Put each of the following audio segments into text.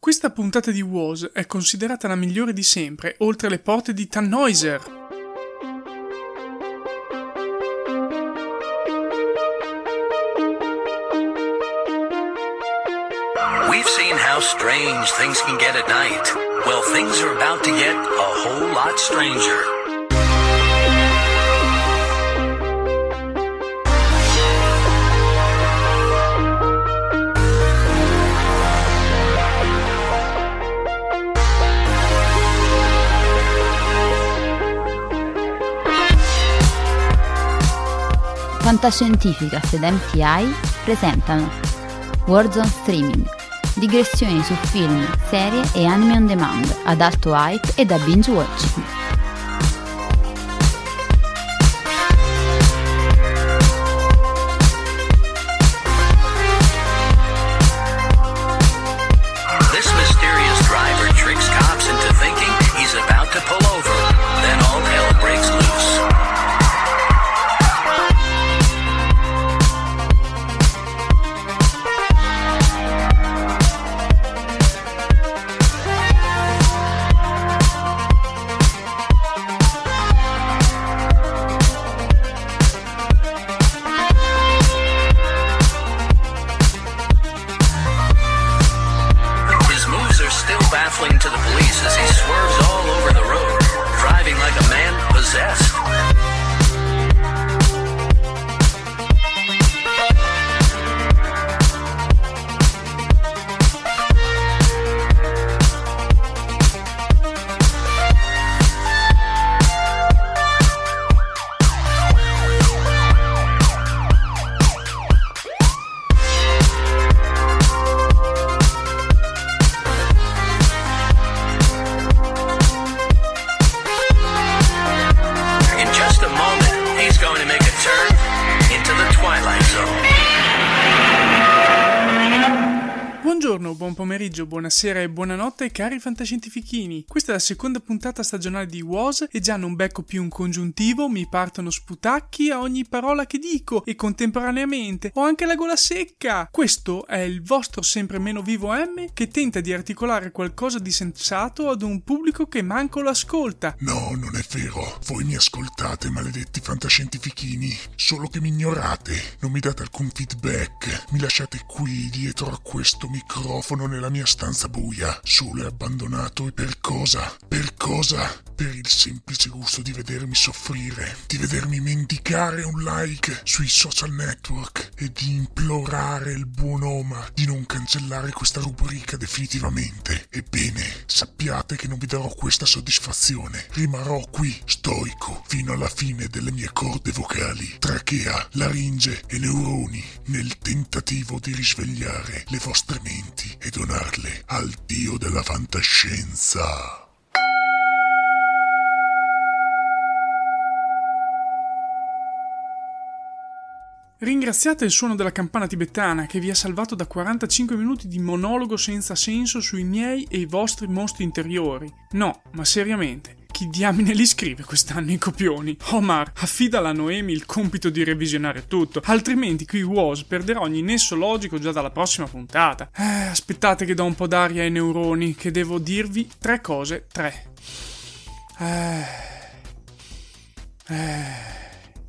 Questa puntata di WOS è considerata la migliore di sempre, oltre le porte di Tannhäuser. We've seen how strange things can get at night. Well, things are about to get a whole lot stranger. Fantascientificast ed MTI presentano Warzone Streaming, digressioni su film, serie e anime on demand ad alto hype e da binge watching. Buon pomeriggio, buonasera e buonanotte cari fantascientifichini. Questa è la seconda puntata stagionale di WOS e già non becco più un congiuntivo, mi partono sputacchi a ogni parola che dico e contemporaneamente ho anche la gola secca. Questo è il vostro sempre meno vivo M che tenta di articolare qualcosa di sensato ad un pubblico che manco lo ascolta. No, non è vero. Voi mi ascoltate, maledetti fantascientifichini. Solo che mi ignorate. Non mi date alcun feedback. Mi lasciate qui, dietro a questo microfono, nella mia stanza buia. Solo e abbandonato. E per cosa? Per cosa? Per il semplice gusto di vedermi soffrire. Di vedermi mendicare un like sui social network. E di implorare il buon Oma di non cancellare questa rubrica definitivamente. Ebbene, sappiate che non vi darò questa soddisfazione. Rimarrò qui, stoico, fino alla fine delle mie corde vocali, trachea, laringe e neuroni, nel tentativo di risvegliare le vostre menti e donarle al dio della fantascienza. Ringraziate il suono della campana tibetana che vi ha salvato da 45 minuti di monologo senza senso sui miei e i vostri mostri interiori. No, ma seriamente, chi diamine li scrive quest'anno i copioni? Omar, affida alla Noemi il compito di revisionare tutto, altrimenti qui WOS perderà ogni nesso logico già dalla prossima puntata. Eh, aspettate che do un po' d'aria ai neuroni, che devo dirvi tre cose, tre. Eh... Eh...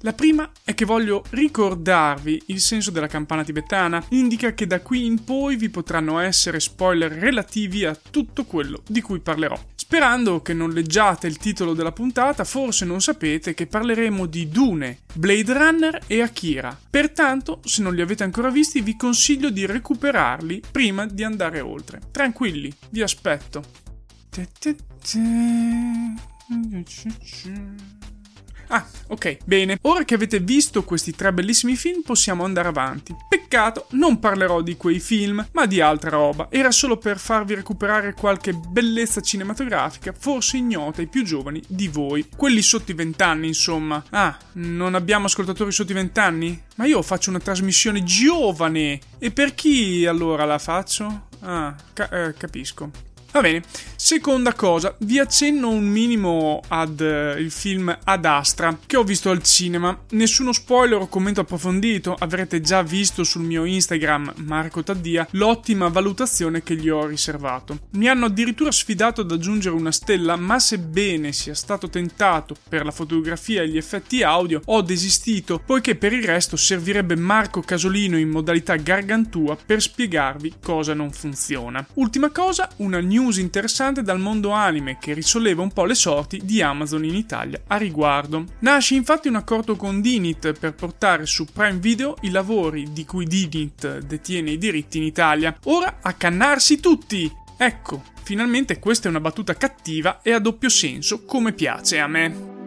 La prima è che voglio ricordarvi il senso della campana tibetana, indica che da qui in poi vi potranno essere spoiler relativi a tutto quello di cui parlerò. Sperando che non leggiate il titolo della puntata, forse non sapete che parleremo di Dune, Blade Runner e Akira. Pertanto, se non li avete ancora visti, vi consiglio di recuperarli prima di andare oltre. Tranquilli, vi aspetto. Ah, ok, bene. Ora che avete visto questi tre bellissimi film, possiamo andare avanti. Peccato, non parlerò di quei film, ma di altra roba. Era solo per farvi recuperare qualche bellezza cinematografica, forse ignota ai più giovani di voi. Quelli sotto i vent'anni, insomma. Ah, non abbiamo ascoltatori sotto i vent'anni? Ma io faccio una trasmissione giovane. E per chi allora la faccio? Ah, ca- eh, capisco. Va bene, seconda cosa, vi accenno un minimo ad uh, il film Ad Astra che ho visto al cinema. Nessuno spoiler o commento approfondito, avrete già visto sul mio Instagram Marco Taddia l'ottima valutazione che gli ho riservato. Mi hanno addirittura sfidato ad aggiungere una stella, ma sebbene sia stato tentato per la fotografia e gli effetti audio, ho desistito poiché per il resto servirebbe Marco Casolino in modalità gargantua per spiegarvi cosa non funziona. Ultima cosa, una news news interessante dal mondo anime che risolleva un po' le sorti di Amazon in Italia a riguardo. Nasce infatti un accordo con Dinit per portare su Prime Video i lavori di cui Dinit detiene i diritti in Italia. Ora a cannarsi tutti! Ecco, finalmente questa è una battuta cattiva e a doppio senso come piace a me.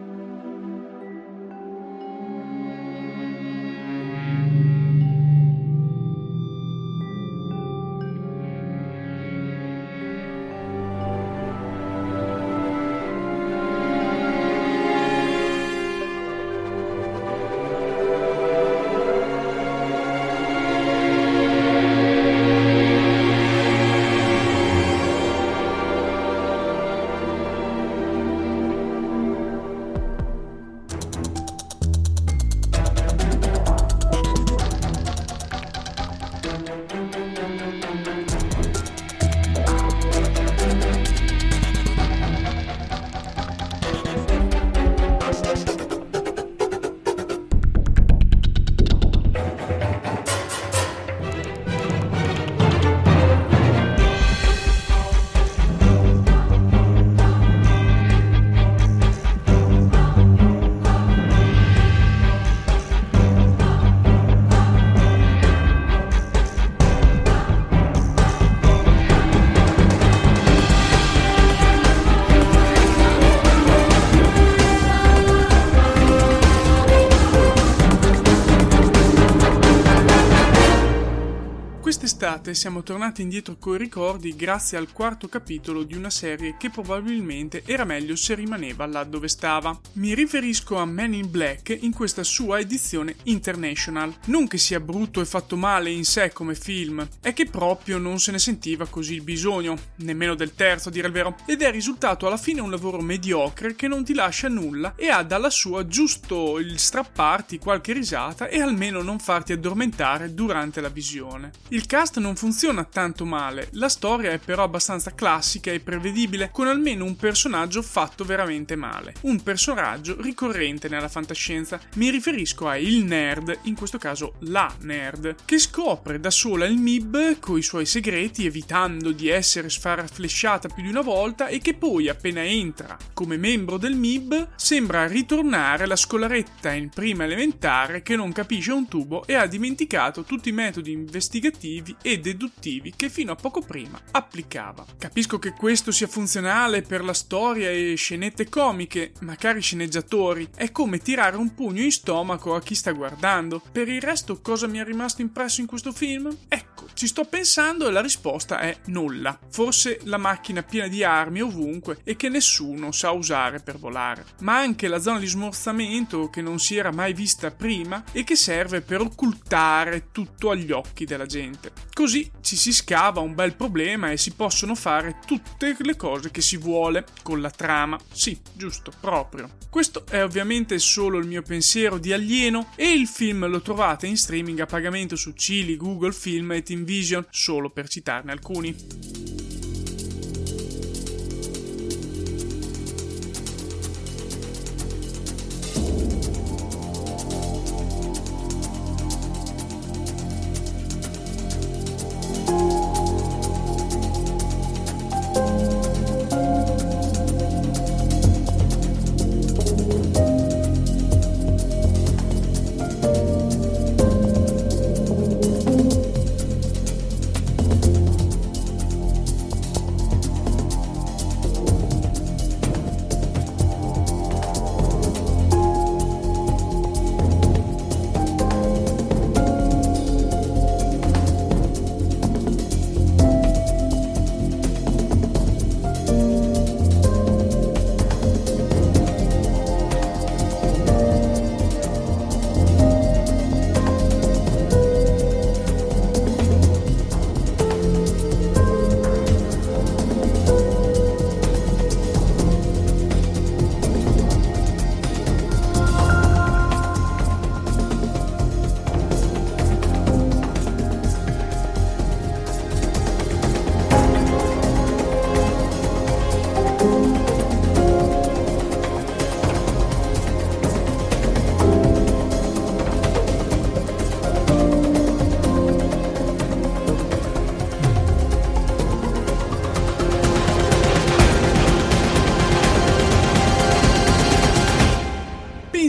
Quest'estate siamo tornati indietro coi ricordi grazie al quarto capitolo di una serie che probabilmente era meglio se rimaneva là dove stava. Mi riferisco a Men in Black in questa sua edizione international. Non che sia brutto e fatto male in sé come film, è che proprio non se ne sentiva così il bisogno, nemmeno del terzo a dire il vero, ed è risultato alla fine un lavoro mediocre che non ti lascia nulla e ha dalla sua giusto il strapparti qualche risata e almeno non farti addormentare durante la visione. Il cast non funziona tanto male, la storia è però abbastanza classica e prevedibile, con almeno un personaggio fatto veramente male. Un personaggio ricorrente nella fantascienza. Mi riferisco a il nerd, in questo caso la nerd, che scopre da sola il MIB coi suoi segreti, evitando di essere sfarflesciata più di una volta, e che poi, appena entra come membro del MIB, sembra ritornare la scolaretta in prima elementare che non capisce un tubo e ha dimenticato tutti i metodi investigativi e deduttivi che fino a poco prima applicava. Capisco che questo sia funzionale per la storia e scenette comiche, ma cari sceneggiatori, è come tirare un pugno in stomaco a chi sta guardando. Per il resto cosa mi è rimasto impresso in questo film? Ecco, Ci sto pensando e la risposta è nulla. Forse la macchina piena di armi ovunque e che nessuno sa usare per volare. Ma anche la zona di smorzamento che non si era mai vista prima e che serve per occultare tutto agli occhi della gente. Così ci si scava un bel problema e si possono fare tutte le cose che si vuole con la trama. Sì, giusto, proprio. Questo è ovviamente solo il mio pensiero di alieno e il film lo trovate in streaming a pagamento su Chili, Google Film e Team Vision, solo per citarne alcuni.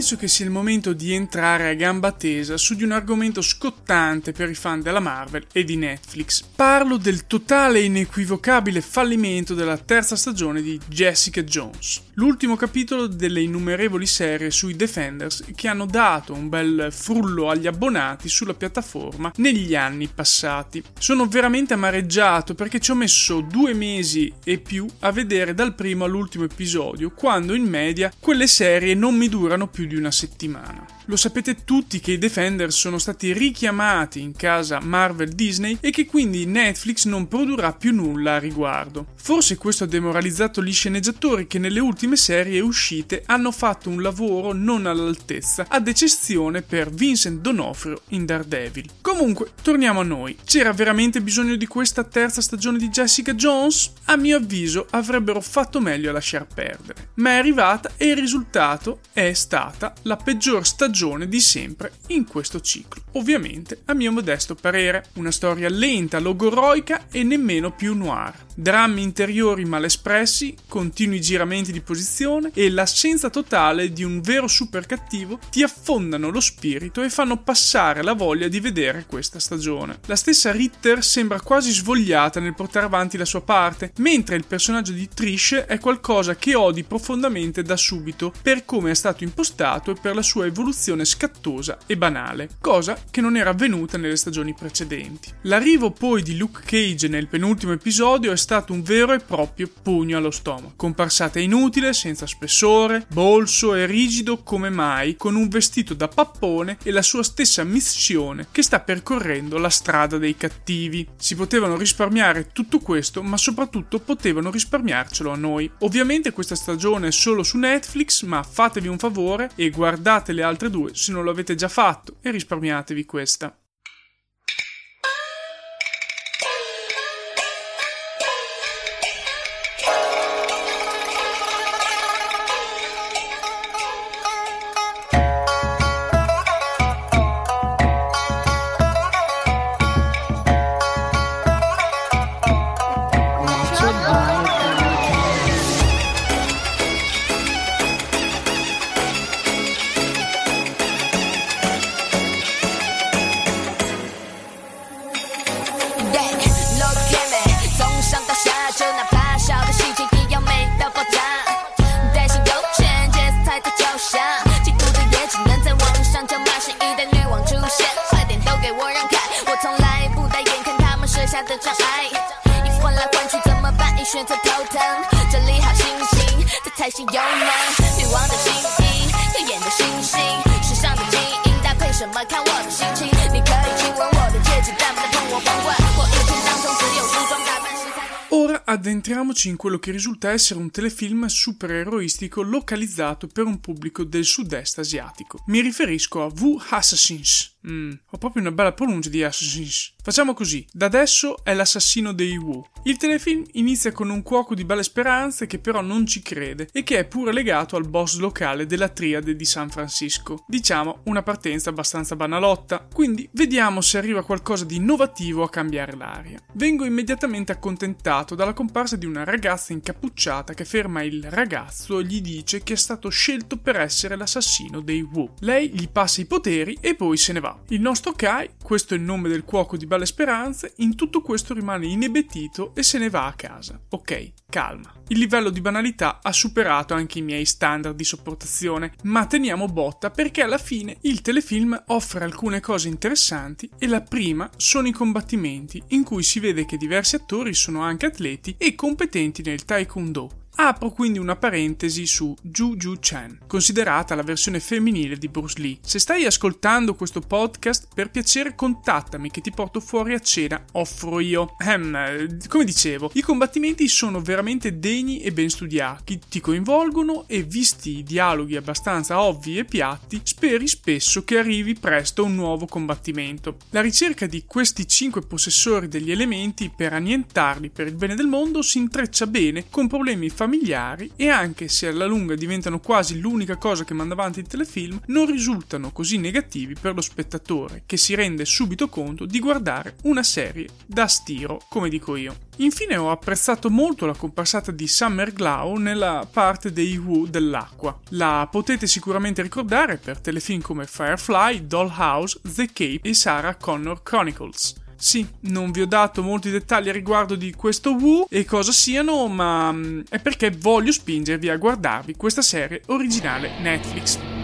Penso che sia il momento di entrare a gamba tesa su di un argomento scottante per i fan della Marvel e di Netflix. Parlo del totale e inequivocabile fallimento della terza stagione di Jessica Jones, l'ultimo capitolo delle innumerevoli serie sui Defenders che hanno dato un bel frullo agli abbonati sulla piattaforma negli anni passati. Sono veramente amareggiato perché ci ho messo due mesi e più a vedere dal primo all'ultimo episodio, quando in media quelle serie non mi durano più di una settimana. Lo sapete tutti che i Defenders sono stati richiamati in casa Marvel Disney e che quindi Netflix non produrrà più nulla a riguardo. Forse questo ha demoralizzato gli sceneggiatori che nelle ultime serie uscite hanno fatto un lavoro non all'altezza, ad eccezione per Vincent Donofrio in Daredevil. Comunque, torniamo a noi. C'era veramente bisogno di questa terza stagione di Jessica Jones? A mio avviso avrebbero fatto meglio a lasciar perdere. Ma è arrivata e il risultato è stata la peggior stagione stagione di sempre in questo ciclo. Ovviamente, a mio modesto parere, una storia lenta, logoroica e nemmeno più noir. Drammi interiori mal espressi, continui giramenti di posizione e l'assenza totale di un vero super cattivo ti affondano lo spirito e fanno passare la voglia di vedere questa stagione. La stessa Ritter sembra quasi svogliata nel portare avanti la sua parte, mentre il personaggio di Trish è qualcosa che odi profondamente da subito per come è stato impostato e per la sua evoluzione azione scattosa e banale, cosa che non era avvenuta nelle stagioni precedenti. L'arrivo poi di Luke Cage nel penultimo episodio è stato un vero e proprio pugno allo stomaco. Comparsata inutile, senza spessore, bolso e rigido come mai, con un vestito da pappone e la sua stessa missione che sta percorrendo la strada dei cattivi. Si potevano risparmiare tutto questo, ma soprattutto potevano risparmiarcelo a noi. Ovviamente questa stagione è solo su Netflix, ma fatevi un favore e guardate le altre due 2 se non lo avete già fatto e risparmiatevi questa. Addentriamoci in quello che risulta essere un telefilm supereroistico localizzato per un pubblico del sud-est asiatico. Mi riferisco a Wu Assassins. Mm, ho proprio una bella pronuncia di Assassins. Facciamo così, da adesso è l'assassino dei Wu. Il telefilm inizia con un cuoco di belle speranze che però non ci crede e che è pure legato al boss locale della triade di San Francisco. Diciamo una partenza abbastanza banalotta, quindi vediamo se arriva qualcosa di innovativo a cambiare l'aria. Vengo immediatamente accontentato dalla comparsa di una ragazza incappucciata che ferma il ragazzo e gli dice che è stato scelto per essere l'assassino dei Wu. Lei gli passa i poteri e poi se ne va. Il nostro Kai, questo è il nome del cuoco di belle speranze, in tutto questo rimane inebetito e se ne va a casa. Ok, calma. Il livello di banalità ha superato anche i miei standard di sopportazione, ma teniamo botta perché alla fine il telefilm offre alcune cose interessanti e la prima sono i combattimenti, in cui si vede che diversi attori sono anche atleti e competenti nel taekwondo. Apro quindi una parentesi su Juju Chan, considerata la versione femminile di Bruce Lee. Se stai ascoltando questo podcast, per piacere contattami che ti porto fuori a cena, offro io. Ehm, eh, come dicevo, i combattimenti sono veramente degni e ben studiati, ti coinvolgono e visti i dialoghi abbastanza ovvi e piatti, speri spesso che arrivi presto un nuovo combattimento. La ricerca di questi cinque possessori degli elementi per annientarli per il bene del mondo si intreccia bene con problemi familiari e anche se alla lunga diventano quasi l'unica cosa che manda avanti il telefilm, non risultano così negativi per lo spettatore, che si rende subito conto di guardare una serie da stiro, come dico io. Infine ho apprezzato molto la comparsata di Summer Glau nella parte dei Wu dell'acqua. La potete sicuramente ricordare per telefilm come Firefly, Dollhouse, The Cape e Sarah Connor Chronicles. Sì, non vi ho dato molti dettagli a riguardo di questo Wu e cosa siano, ma mm, è perché voglio spingervi a guardarvi questa serie originale Netflix.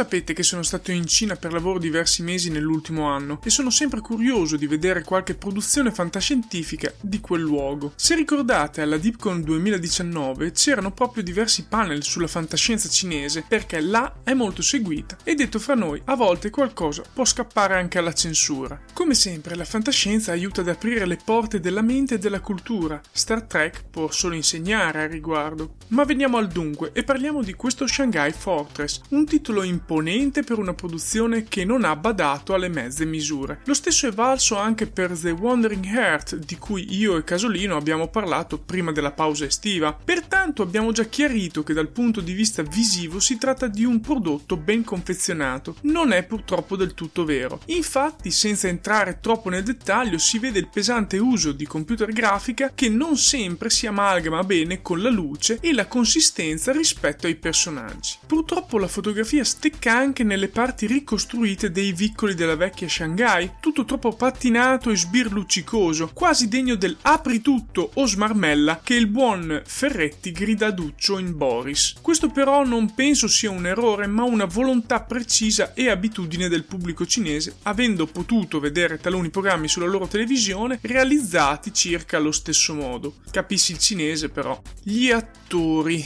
Sapete che sono stato in Cina per lavoro diversi mesi nell'ultimo anno e sono sempre curioso di vedere qualche produzione fantascientifica di quel luogo. Se ricordate alla DeepCon 2019 c'erano proprio diversi panel sulla fantascienza cinese perché là è molto seguita e detto fra noi a volte qualcosa può scappare anche alla censura. Come sempre la fantascienza aiuta ad aprire le porte della mente e della cultura. Star Trek può solo insegnare al riguardo. Ma veniamo al dunque e parliamo di questo Shanghai Fortress, un titolo imponente per una produzione che non ha badato alle mezze misure. Lo stesso è valso anche per The Wandering Heart, di cui io e Casolino abbiamo parlato prima della pausa estiva. Pertanto abbiamo già chiarito che dal punto di vista visivo si tratta di un prodotto ben confezionato. Non è purtroppo del tutto vero. Infatti, senza entrare troppo nel dettaglio, si vede il pesante uso di computer grafica che non sempre si amalgama bene con la luce e la consistenza rispetto ai personaggi. Purtroppo la fotografia stecca anche nelle parti ricostruite dei vicoli della vecchia Shanghai, tutto troppo pattinato e sbirluccicoso, quasi degno del apri tutto o smarmella che il buon Ferretti grida a Duccio in Boris. Questo però non penso sia un errore, ma una volontà precisa e abitudine del pubblico cinese, avendo potuto vedere taluni programmi sulla loro televisione realizzati circa allo stesso modo. Capissi il cinese però. Gli attori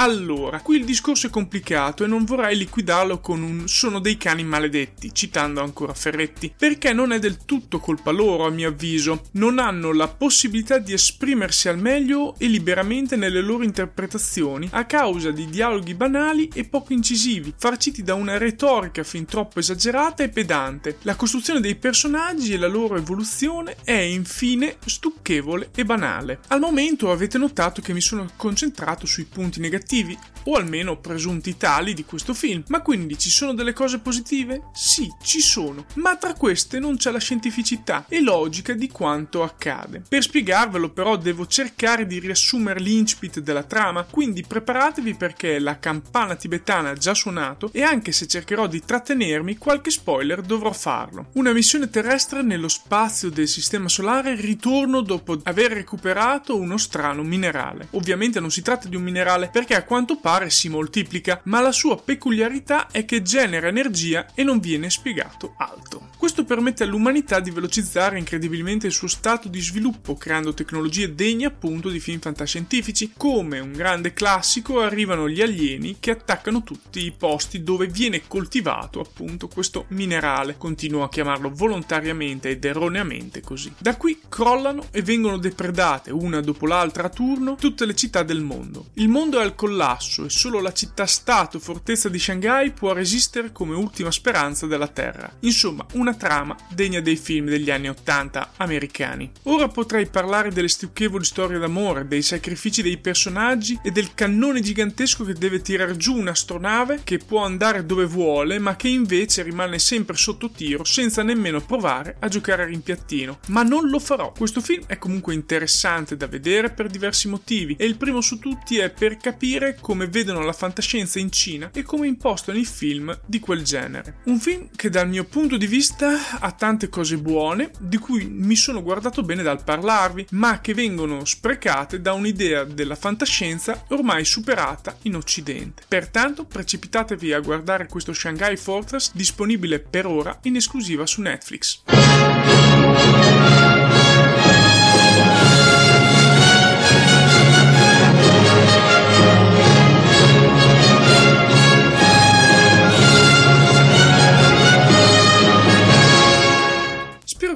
allora, qui il discorso è complicato e non vorrei liquidarlo con un sono dei cani maledetti, citando ancora Ferretti, perché non è del tutto colpa loro, a mio avviso. Non hanno la possibilità di esprimersi al meglio e liberamente nelle loro interpretazioni a causa di dialoghi banali e poco incisivi, farciti da una retorica fin troppo esagerata e pedante. La costruzione dei personaggi e la loro evoluzione è infine stucchevole e banale. Al momento avete notato che mi sono concentrato sui punti negativi negativi, o almeno presunti tali di questo film. Ma quindi ci sono delle cose positive? Sì, ci sono, ma tra queste non c'è la scientificità e logica di quanto accade. Per spiegarvelo però devo cercare di riassumere l'incipit della trama, quindi preparatevi perché la campana tibetana ha già suonato e anche se cercherò di trattenermi qualche spoiler dovrò farlo. Una missione terrestre nello spazio del sistema solare ritorno dopo aver recuperato uno strano minerale. Ovviamente non si tratta di un minerale perché a quanto pare si moltiplica, ma la sua peculiarità è che genera energia e non viene spiegato altro. Questo permette all'umanità di velocizzare incredibilmente il suo stato di sviluppo, creando tecnologie degne appunto di film fantascientifici. Come un grande classico arrivano gli alieni che attaccano tutti i posti dove viene coltivato appunto questo minerale, continuo a chiamarlo volontariamente ed erroneamente così. Da qui crollano e vengono depredate una dopo l'altra a turno tutte le città del mondo. Il mondo è al collasso e solo la città-stato fortezza di Shanghai può resistere come ultima speranza della Terra. Insomma, una trama degna dei film degli anni 80 americani. Ora potrei parlare delle stucchevoli storie d'amore, dei sacrifici dei personaggi e del cannone gigantesco che deve tirar giù un'astronave che può andare dove vuole, ma che invece rimane sempre sotto tiro senza nemmeno provare a giocare a rimpiattino. Ma non lo farò. Questo film è comunque interessante da vedere per diversi motivi e il primo su tutti è per capire come vedono la fantascienza in Cina e come impostano i film di quel genere. Un film che dal mio punto di vista ha tante cose buone, di cui mi sono guardato bene dal parlarvi, ma che vengono sprecate da un'idea della fantascienza ormai superata in Occidente. Pertanto precipitatevi a guardare questo Shanghai Fortress disponibile per ora in esclusiva su Netflix.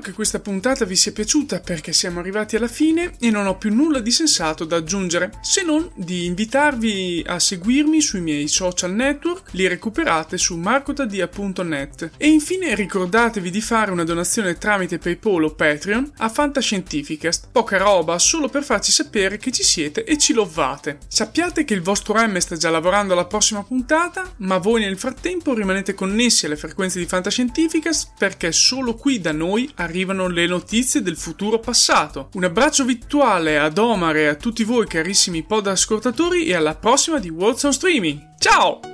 Che questa puntata vi sia piaciuta perché siamo arrivati alla fine e non ho più nulla di sensato da aggiungere, se non di invitarvi a seguirmi sui miei social network, li recuperate su marcotadia.net e infine ricordatevi di fare una donazione tramite PayPal o Patreon a Fantascientificast, poca roba solo per farci sapere che ci siete e ci lovate. Sappiate che il vostro M sta già lavorando alla prossima puntata, ma voi nel frattempo rimanete connessi alle frequenze di Fantascientificast perché solo qui da noi arriva arrivano le notizie del futuro passato. Un abbraccio virtuale ad Omar e a tutti voi carissimi pod ascoltatori e alla prossima di World on Streaming. Ciao!